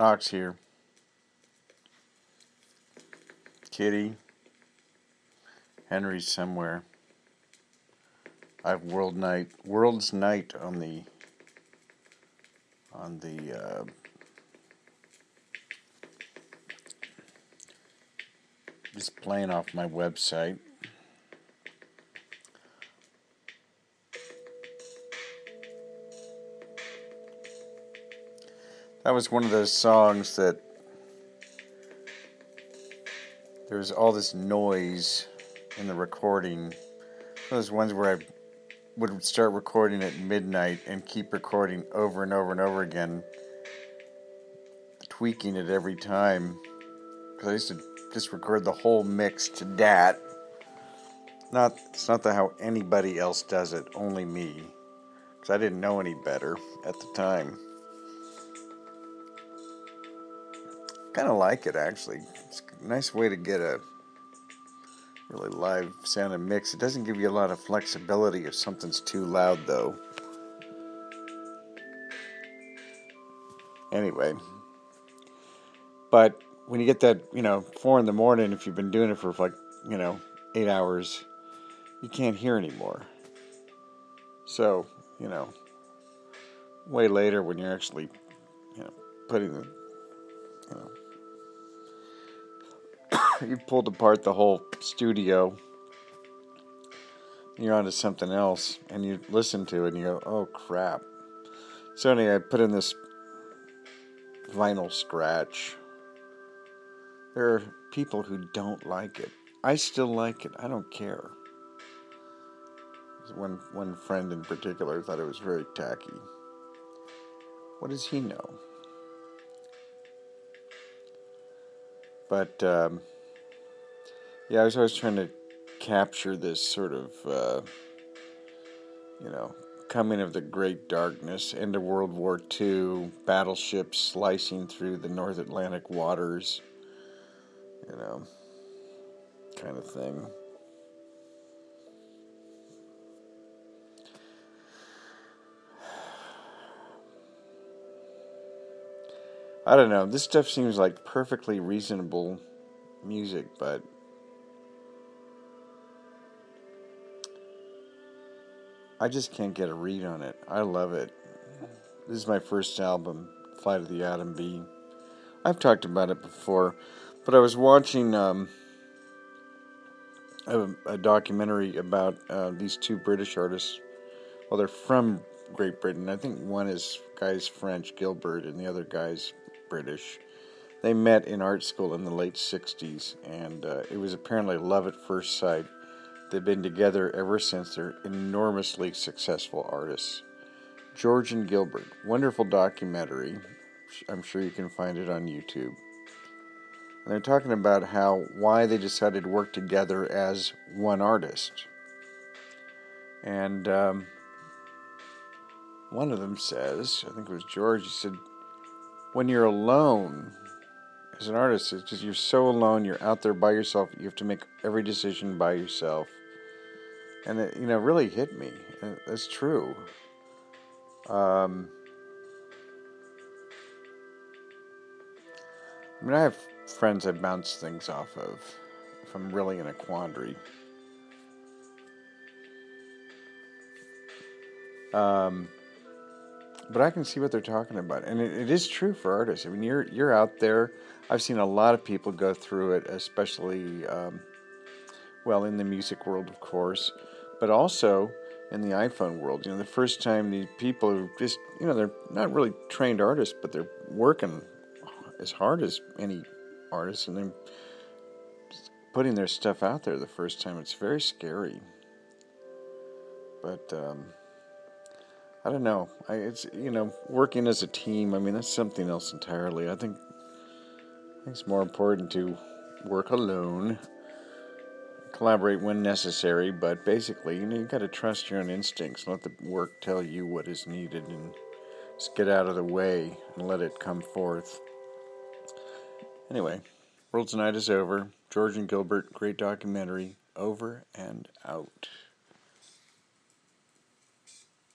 Ox here. Kitty. Henry's somewhere. I have World Night, World's Night on the on the uh, just playing off my website. That was one of those songs that there was all this noise in the recording. Those ones where I would start recording at midnight and keep recording over and over and over again, tweaking it every time. Because I used to just record the whole mix to dat. Not, it's not the how anybody else does it, only me. Because I didn't know any better at the time. Kind of like it actually. It's a nice way to get a really live sounding mix. It doesn't give you a lot of flexibility if something's too loud though. Anyway, but when you get that, you know, four in the morning, if you've been doing it for like, you know, eight hours, you can't hear anymore. So, you know, way later when you're actually, you know, putting the, you know, you pulled apart the whole studio. You're onto something else, and you listen to it, and you go, "Oh crap!" So anyway, I put in this vinyl scratch. There are people who don't like it. I still like it. I don't care. One one friend in particular thought it was very tacky. What does he know? But um, yeah, I was always trying to capture this sort of, uh, you know, coming of the great darkness, into World War II, battleships slicing through the North Atlantic waters, you know, kind of thing. I don't know. This stuff seems like perfectly reasonable music, but I just can't get a read on it. I love it. This is my first album, Flight of the Atom Bee. I've talked about it before, but I was watching um, a, a, documentary about uh, these two British artists. Well, they're from Great Britain. I think one is guy's French, Gilbert, and the other guy's British. They met in art school in the late 60s, and uh, it was apparently love at first sight. They've been together ever since. They're enormously successful artists. George and Gilbert, wonderful documentary. I'm sure you can find it on YouTube. And they're talking about how why they decided to work together as one artist. And um, one of them says, I think it was George, he said, when you're alone as an artist, it's just you're so alone, you're out there by yourself, you have to make every decision by yourself and it you know really hit me. It's true. Um, I mean, I have friends I bounce things off of if I'm really in a quandary. Um, but I can see what they're talking about, and it, it is true for artists. I mean, you're you're out there. I've seen a lot of people go through it, especially um, well in the music world, of course but also in the iPhone world. You know, the first time these people who just, you know, they're not really trained artists, but they're working as hard as any artist and they're putting their stuff out there the first time. It's very scary. But, um, I don't know. I, it's you know working as a team. I mean that's something else entirely. I think, I think it's more important to work alone collaborate when necessary, but basically, you know, you got to trust your own instincts. Let the work tell you what is needed, and just get out of the way and let it come forth. Anyway, World's Night is over. George and Gilbert, great documentary, over and out.